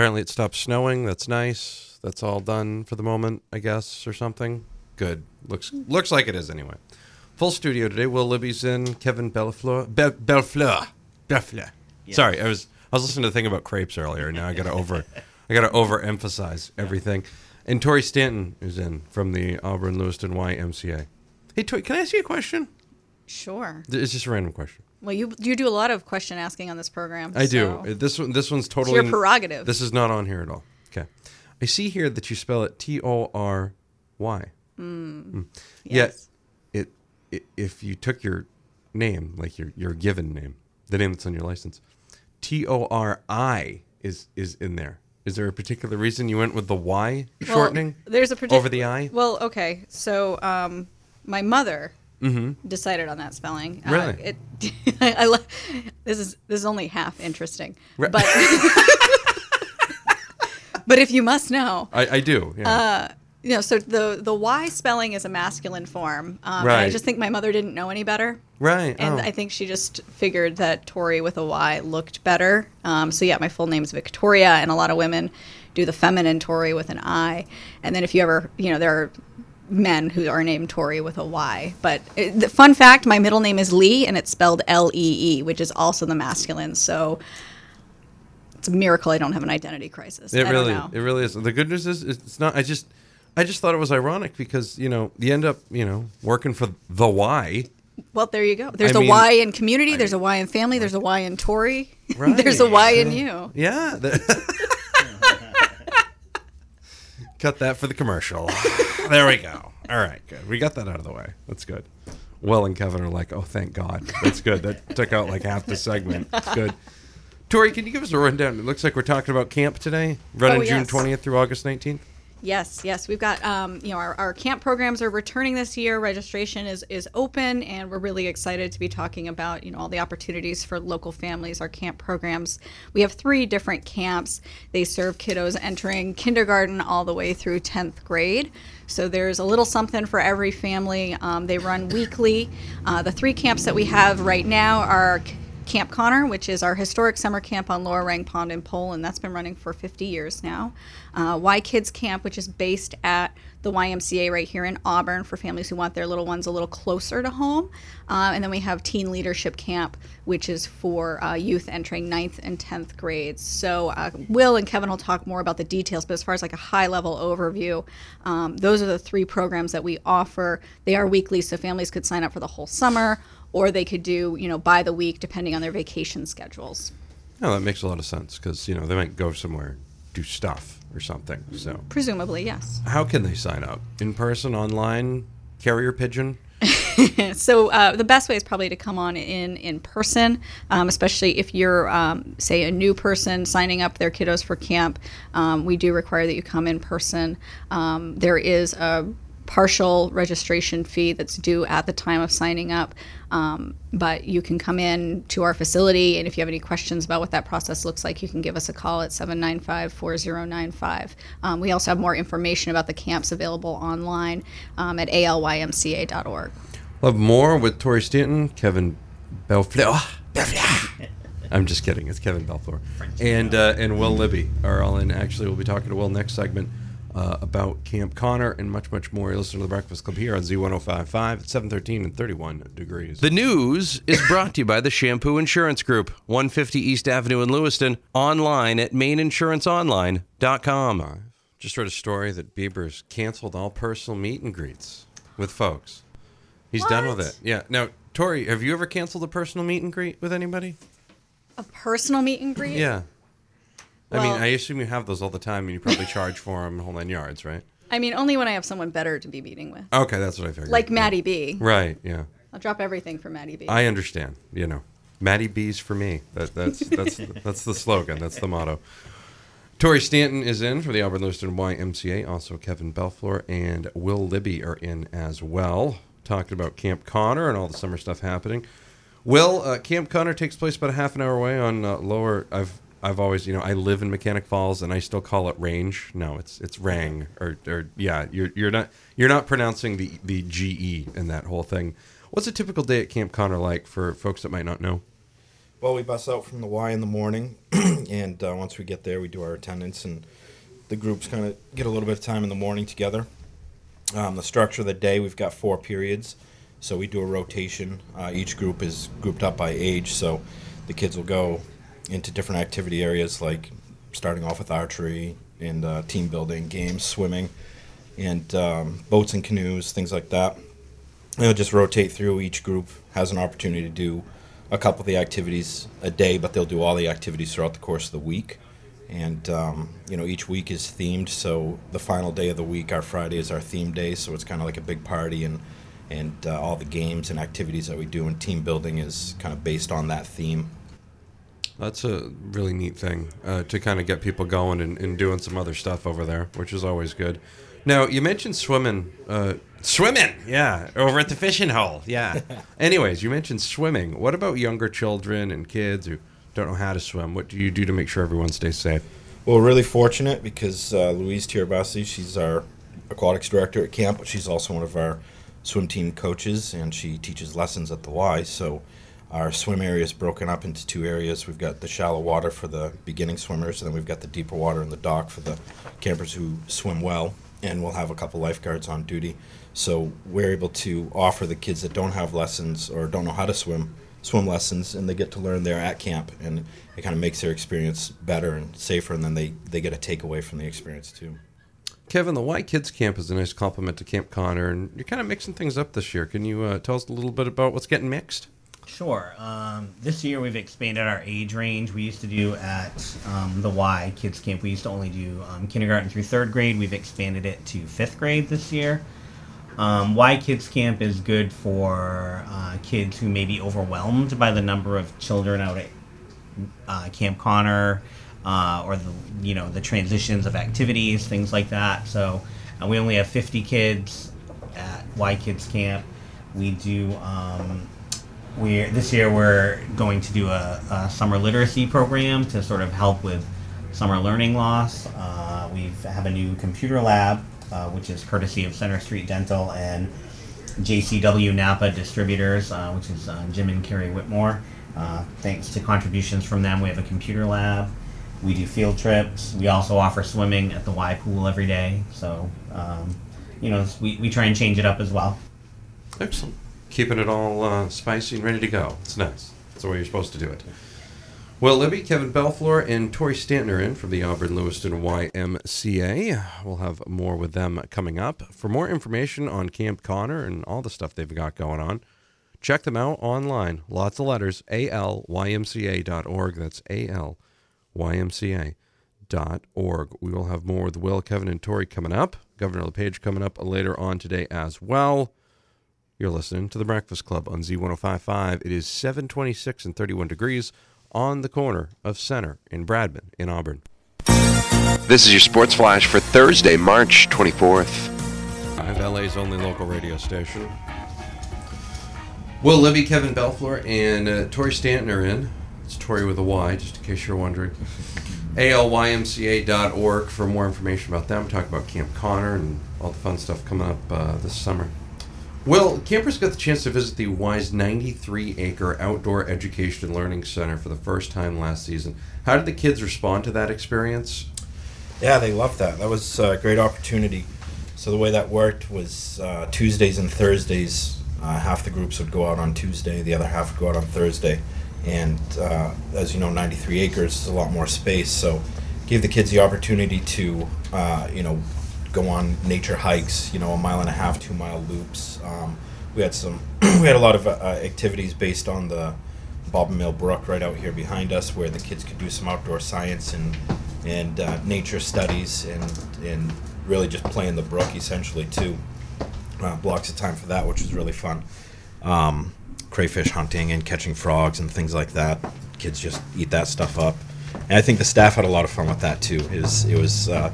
Apparently, it stopped snowing. That's nice. That's all done for the moment, I guess, or something. Good. Looks looks like it is anyway. Full studio today. Will Libby's in. Kevin Bellefleur. Be- Bellefleur. Bellefleur. Sorry, I was I was listening to the thing about crepes earlier. Now I got to over I got to overemphasize everything. And Tori Stanton is in from the Auburn Lewiston YMCA. Hey, Tori, can I ask you a question? Sure. It's just a random question. Well, you you do a lot of question asking on this program. I so- do. This one, this one's totally your prerogative. This is not on here at all. Okay. I see here that you spell it T O R Y. Mm. Yet, it, it if you took your name, like your your given name, the name that's on your license, T O R I is is in there. Is there a particular reason you went with the Y Well, shortening? there's a partic- over the I. Well, okay. So, um, my mother Mm-hmm. decided on that spelling. Uh, Really? it, I, lo- this is this is only half interesting, Right. but but if you must know, I, I do. Yeah. uh, you know, so the the Y spelling is a masculine form. Um, and I just think my mother didn't know any better. right. And oh. I think she just figured that Tori with a Y looked better. Um, so yeah, my full name's Victoria, and a lot of women do the feminine Tori with an I. And then if you ever, you know, there are men who are named Tori with a Y. But it, the fun fact, my middle name is Lee, and it's spelled L E E, which is also the masculine. So it's a miracle I don't have an identity crisis. It I don't really, know. it really is. The good news is, it's not. I just, I just thought it was ironic because you know you end up, you know, working for the Y. Well, there you go. There's I a mean- Y in community. There's a Y in family. There's a Y in Tori. Right. there's a Y in you. Yeah. Cut that for the commercial. there we go. All right, good. We got that out of the way. That's good. Will and Kevin are like, oh, thank God. That's good. That took out like half the segment. It's good. Tori, can you give us a rundown? It looks like we're talking about camp today, running Oh, June 20th through August 19th. Yes, yes, we've got um, you know our, our camp programs are returning this year. Registration is is open, and we're really excited to be talking about you know all the opportunities for local families. Our camp programs. We have three different camps. They serve kiddos entering kindergarten all the way through tenth grade. So there's a little something for every family. Um, they run weekly. Uh, the three camps that we have right now are. Camp Connor, which is our historic summer camp on Lower Rang Pond in Poland. That's been running for 50 years now. Uh, y Kids Camp, which is based at the YMCA right here in Auburn for families who want their little ones a little closer to home. Uh, and then we have Teen Leadership Camp, which is for uh, youth entering 9th and 10th grades. So uh, Will and Kevin will talk more about the details, but as far as like a high level overview, um, those are the three programs that we offer. They are weekly, so families could sign up for the whole summer or they could do you know by the week depending on their vacation schedules No, that makes a lot of sense because you know they might go somewhere, do stuff or something. So, presumably yes how can they sign up? In person, online, carrier pigeon? so uh, the best way is probably to come on in in person um, especially if you're um, say a new person signing up their kiddos for camp um, we do require that you come in person um, there is a partial registration fee that's due at the time of signing up um, but you can come in to our facility and if you have any questions about what that process looks like you can give us a call at 795-4095 um, we also have more information about the camps available online um, at alymca.org Love more with Tori Stanton, Kevin Bellefleur. I'm just kidding. It's Kevin Bellefleur. And uh, and Will Libby are all in. Actually, we'll be talking to Will next segment uh, about Camp Connor and much, much more. You listen to The Breakfast Club here on Z1055 at 713 and 31 degrees. The news is brought to you by the Champoux Insurance Group, 150 East Avenue in Lewiston, online at maininsuranceonline.com. Just read a story that Bieber's canceled all personal meet and greets with folks. He's done with it. Yeah. Now, Tori, have you ever canceled a personal meet and greet with anybody? a personal meet and greet Yeah. I mean, I assume you have those all the time, and you probably charge for them, whole nine yards, right? I mean, only when I have someone better to be meeting with. Okay, that's what I figured. Like Maddie B. Right. Yeah. I'll drop everything for Maddie B. I understand. You know, Maddie B's for me. That, that's that's that's the slogan. That's the motto. Tori Stanton is in for the Auburn Lewiston YMCA. Also, Kevin Bellefleur and Will Libby are in as well, talking about Camp Connor and all the summer stuff happening. Will uh, Camp Connor takes place about a half an hour away on uh, lower. I've I've always you know I live in Mechanic Falls and I still call it Range. No, it's it's Rang or or yeah. You're you're not you're not pronouncing the the GE in that whole thing. What's a typical day at Camp Connor like for folks that might not know? Well, we bus out from the Y in the morning, and uh, once we get there, we do our attendance, and the groups kind of get a little bit of time in the morning together. Um, the structure of the day, we've got four periods, so we do a rotation. Uh, each group is grouped up by age, so the kids will go into different activity areas, like starting off with archery and uh, team building, games, swimming, and um, boats and canoes, things like that. They'll just rotate through. Each group has an opportunity to do a couple of the activities a day, but they'll do all the activities throughout the course of the week. And um, you know, each week is themed. So the final day of the week, our Friday, is our theme day. So it's kind of like a big party, and and uh, all the games and activities that we do and team building is kind of based on that theme. That's a really neat thing uh, to kind of get people going and, and doing some other stuff over there, which is always good. Now you mentioned swimming. Uh, swimming, yeah, over at the fishing hole, yeah. Anyways, you mentioned swimming. What about younger children and kids who don't know how to swim? What do you do to make sure everyone stays safe? Well, we're really fortunate because uh, Louise Tirabassi, she's our aquatics director at camp, but she's also one of our swim team coaches, and she teaches lessons at the Y. So our swim area is broken up into two areas. We've got the shallow water for the beginning swimmers, and then we've got the deeper water in the dock for the campers who swim well. And we'll have a couple lifeguards on duty. So we're able to offer the kids that don't have lessons or don't know how to swim swim lessons, and they get to learn there at camp, and it kind of makes their experience better and safer, and then they, they get a takeaway from the experience too. Kevin, the Y Kids Camp is a nice compliment to Camp Connor, and you're kind of mixing things up this year. Can you uh, tell us a little bit about what's getting mixed? Sure. Um, this year we've expanded our age range. We used to do at um, the Y Kids Camp, we used to only do um, kindergarten through third grade. We've expanded it to fifth grade this year. Um, y Kids Camp is good for uh, kids who may be overwhelmed by the number of children out at uh, Camp Connor, uh, or the you know the transitions of activities, things like that. So uh, we only have 50 kids at Y Kids Camp. We do. We this year we're going to do a, a, summer literacy program to sort of help with summer learning loss. Uh, we have a new computer lab uh, which is courtesy of Center Street Dental and JCW Napa Distributors, uh, which is uh, Jim and Carrie Whitmore. Uh, thanks to contributions from them, we have a computer lab. We do field trips. We also offer swimming at the Y pool every day. So, um, you know, we, we try and change it up as well. Excellent. Keeping it all uh, spicy and ready to go. It's nice. That's the way you're supposed to do it. Well, Libby, Kevin Bellefleur, and Tori Stanton are in from the Auburn Lewiston YMCA. We'll have more with them coming up. For more information on Camp Connor and all the stuff they've got going on, check them out online. Lots of letters, alymca.org. That's alymca.org. We will have more with Will, Kevin, and Tori coming up. Governor LePage coming up later on today as well. You're listening to The Breakfast Club on Z1055. It is 726 and 31 degrees on the corner of Center in Bradman in Auburn. This is your sports flash for Thursday, March 24th. I have LA's only local radio station. Will Libby, Kevin Bellefleur, and uh, Tori Stanton are in. It's Tori with a Y, just in case you're wondering. ALYMCA.org for more information about them. Talk about Camp Connor and all the fun stuff coming up uh, this summer. Well, campers got the chance to visit the Wise 93 acre outdoor education and learning center for the first time last season. How did the kids respond to that experience? Yeah, they loved that. That was a great opportunity. So, the way that worked was uh, Tuesdays and Thursdays, uh, half the groups would go out on Tuesday, the other half would go out on Thursday. And uh, as you know, 93 acres is a lot more space. So, give the kids the opportunity to, uh, you know, go on nature hikes, you know, a mile and a half, two mile loops. Um, we had some, we had a lot of uh, activities based on the Bobbin Mill Brook right out here behind us, where the kids could do some outdoor science and and uh, nature studies and and really just play in the brook essentially too. Uh, blocks of time for that, which was really fun. Um, crayfish hunting and catching frogs and things like that. Kids just eat that stuff up. and I think the staff had a lot of fun with that too. Is it was uh,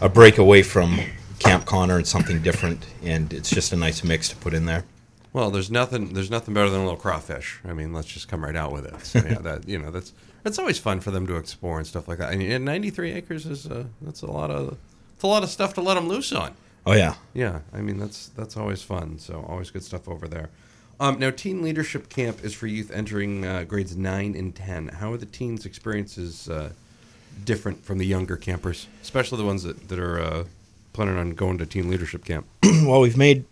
a break away from Camp Connor and something different, and it's just a nice mix to put in there. Well, there's nothing there's nothing better than a little crawfish. I mean, let's just come right out with it. So, yeah, that you know that's that's always fun for them to explore and stuff like that. And, and 93 acres is uh, that's a lot of it's a lot of stuff to let them loose on. Oh yeah, Yeah, I mean that's that's always fun. So always good stuff over there. Um, now, Teen Leadership Camp is for youth entering uh, grades nine and ten. How are the teens' experiences uh, different from the younger campers, especially the ones that that are uh, planning on going to Teen Leadership Camp? well, we've made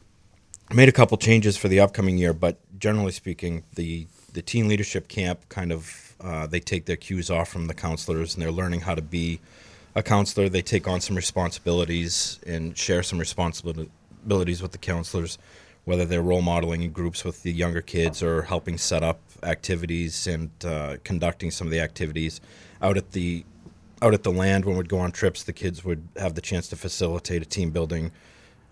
made a couple changes for the upcoming year, but generally speaking, the the teen leadership camp kind of uh, they take their cues off from the counselors, and they're learning how to be a counselor. They take on some responsibilities and share some responsibilities with the counselors, whether they're role modeling in groups with the younger kids or helping set up activities and uh, conducting some of the activities out at the out at the land when we'd go on trips. The kids would have the chance to facilitate a team building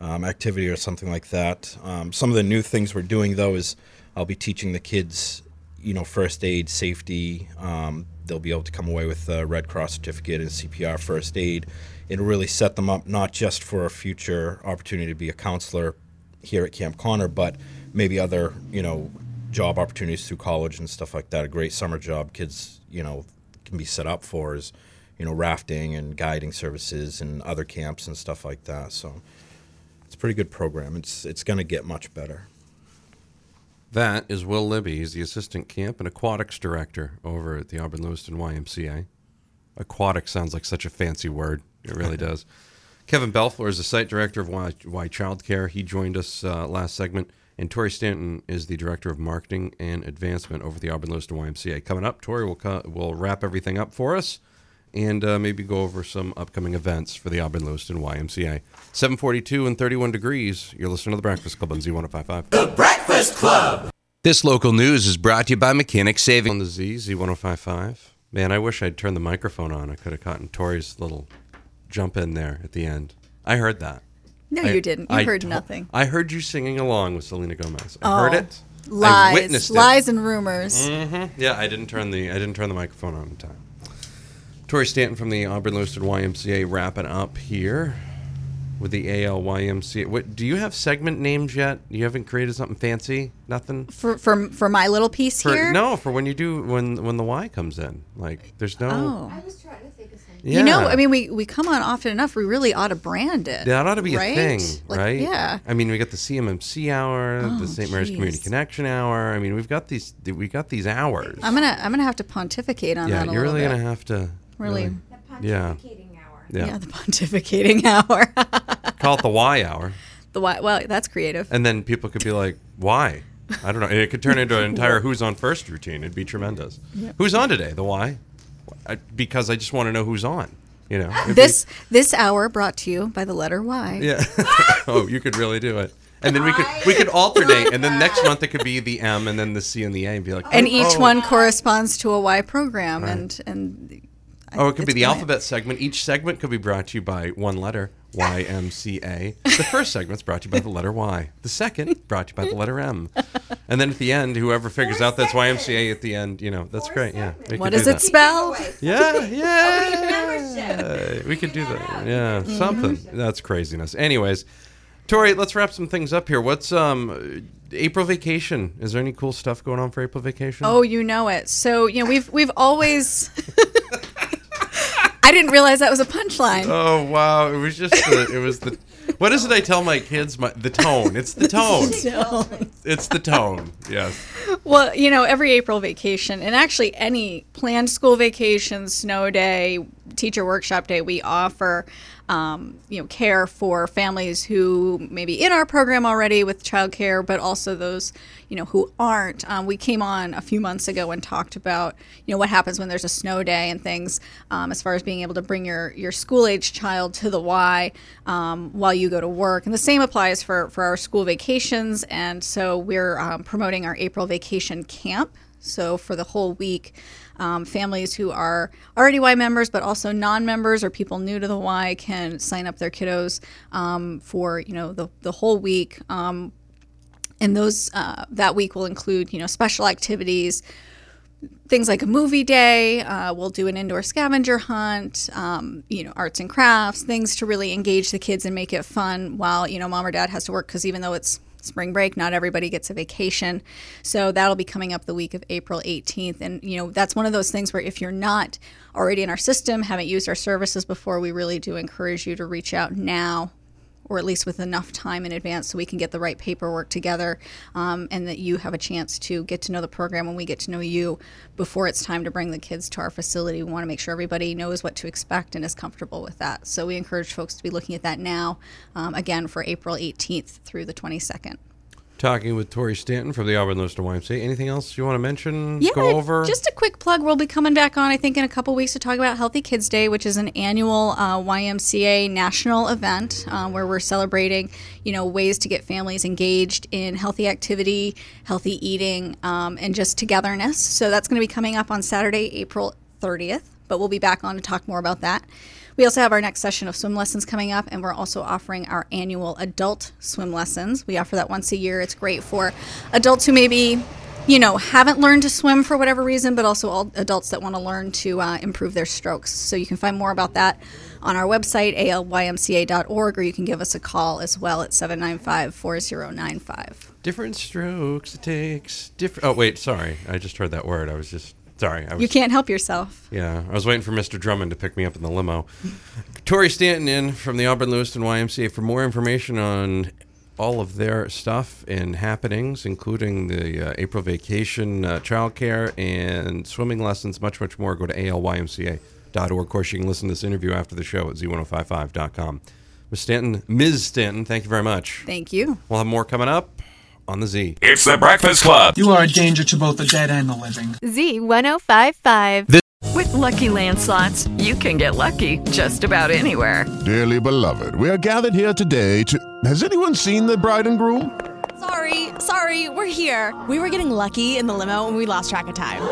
um, activity or something like that. Um, some of the new things we're doing though is I'll be teaching the kids, you know, first aid, safety. Um, they'll be able to come away with a Red Cross certificate and CPR first aid, It'll really set them up not just for a future opportunity to be a counselor here at Camp Connor, but maybe other, you know, job opportunities through college and stuff like that. A great summer job kids, you know, can be set up for is, you know, rafting and guiding services and other camps and stuff like that. So it's a pretty good program. It's it's going to get much better. That is Will Libby. He's the assistant camp and aquatics director over at the Auburn Lewiston YMCA. Aquatic sounds like such a fancy word. It really does. Kevin Bellefleur is the site director of Y, y Childcare. He joined us uh, last segment. And Tori Stanton is the director of marketing and advancement over the Auburn Lewiston YMCA. Coming up, Tori will co- will wrap everything up for us and uh, maybe go over some upcoming events for the Auburn Lewiston YMCA. 742 and 31 degrees. You're listening to The Breakfast Club on Z1055. The Breakfast Club! This local news is brought to you by Mechanic Saving. On the Z, Z1055. Man, I wish I'd turned the microphone on. I could have caught in Tori's little jump in there at the end. I heard that. No, I- you didn't. You I heard to- nothing. I heard you singing along with Selena Gomez. I heard Oh, it. I Lies, witnessed it. lies, and rumors. Yeah, I didn't turn the I didn't turn the microphone on in time. Tori Stanton from the Auburn Lewiston YMCA wrapping up here with the ALYMCA. What do you have segment names yet? You haven't created something fancy? Nothing? For for for my little piece For, here. no, for when you do when when the Y comes in. Like there's no Oh. I was trying to think of something. Yeah. You know, I mean, we, we come on often enough. We really ought to brand it. that ought to be right? a thing, Like, right? Yeah. I mean, we got the CMMC hour, the Oh, St. Mary's Community. Connection hour. I mean, we've got these we got these hours. I'm gonna I'm gonna have to pontificate on yeah, that a you're really bit. gonna have to Really? The Yeah. pontificating hour. yeah, yeah. the pontificating hour. call it the Y hour. the why? Well, that's creative. And then people could be like, why? I don't know. It could turn into an entire Who's On First routine. It'd be tremendous. Who's on today? The why? I, because I just want to know who's on. You know? It'd be- This this hour brought to you by the letter Y. yeah. oh, you could really do it. And then we could we could alternate, and then next month it could be the M, and then the C and the A, and be like, And oh, each oh. one corresponds to a Y program, and and Oh, it could be the brilliant. alphabet segment. Each segment could be brought to you by one letter, Y M C A. The first segment's brought to you by the letter Y. The second brought to you by the letter M. And then at the end, whoever figures out that's YMCA at the end, you know, that's great. Yeah. we What could does do it that. spell? Yeah, membership. yeah. We could do that. Yeah, Mm-hmm. something. That's craziness. Anyways, Tori, let's wrap some things up here. What's um April vacation? Is there any cool stuff going on for April vacation? Oh, you know it. So you know we've we've always. I didn't realize that was a punchline. Oh wow! It was just the, it was the what is it I tell my kids? My, the tone. It's the tone. It's the tone. Yes. Well, you know, every April vacation, and actually any planned school vacation, snow day, teacher workshop day, we offer, um, you know, care for families who may be in our program already with childcare, but also those, you know, who aren't. Um, we came on a few months ago and talked about, you know, what happens when there's a snow day and things, um, as far as being able to bring your your school age child to the Y um, while you go to work, and the same applies for for our school vacations. And so we're um, promoting our April vacation camp. So for the whole week, um, families who are already Y members, but also non-members or people new to the Y can sign up their kiddos um, for you know the the whole week. Um, and those uh, that week will include you know special activities things like a movie day. Uh, we'll do an indoor scavenger hunt. Um, you know, arts and crafts, things to really engage the kids and make it fun. While you know, mom or dad has to work because even though it's spring break, not everybody gets a vacation. So that'll be coming up the week of April 18th. And you know, that's one of those things where if you're not already in our system, haven't used our services before, we really do encourage you to reach out now or at least with enough time in advance so we can get the right paperwork together um, and that you have a chance to get to know the program and we get to know you before it's time to bring the kids to our facility. We want to make sure everybody knows what to expect and is comfortable with that. So we encourage folks to be looking at that now, um, again, for April 18th through the 22nd. Talking with Tori Stanton from the Auburn Lewiston YMCA. Anything else you want to mention? Yeah, Go over? just a quick plug. We'll be coming back on, I think, in a couple weeks to talk about Healthy Kids Day, which is an annual uh, YMCA national event uh, where we're celebrating, you know, ways to get families engaged in healthy activity, healthy eating, um, and just togetherness. So that's going to be coming up on Saturday, April 30th. But we'll be back on to talk more about that. We also have our next session of swim lessons coming up, and we're also offering our annual adult swim lessons. We offer that once a year. It's great for adults who maybe, you know, haven't learned to swim for whatever reason, but also all adults that want to learn to uh, improve their strokes. So you can find more about that on our website, alymca.org, or you can give us a call as well at 795 4095. Different strokes it takes. Different. Oh wait, sorry. I just heard that word. I was just sorry. I was, You can't help yourself. Yeah, I was waiting for Mr. Drummond to pick me up in the limo. Tori Stanton in from the Auburn Lewiston YMCA for more information on all of their stuff and happenings, including the uh, April vacation, uh, childcare, and swimming lessons, much, much more. Go to alymca.org. Of course, you can listen to this interview after the show at z1055.com. Ms. Stanton, Ms. Stanton, thank you very much. Thank you. We'll have more coming up on the Z. It's the Breakfast Club. You are a danger to both the dead and the living. Z1055. With Lucky Land slots, you can get lucky just about anywhere. Dearly beloved, we are gathered here today to. Has anyone seen the bride and groom? Sorry, sorry, we're here. We were getting lucky in the limo and we lost track of time.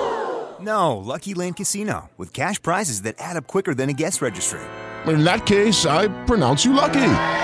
No, Lucky Land Casino, with cash prizes that add up quicker than a guest registry. In that case, I pronounce you lucky.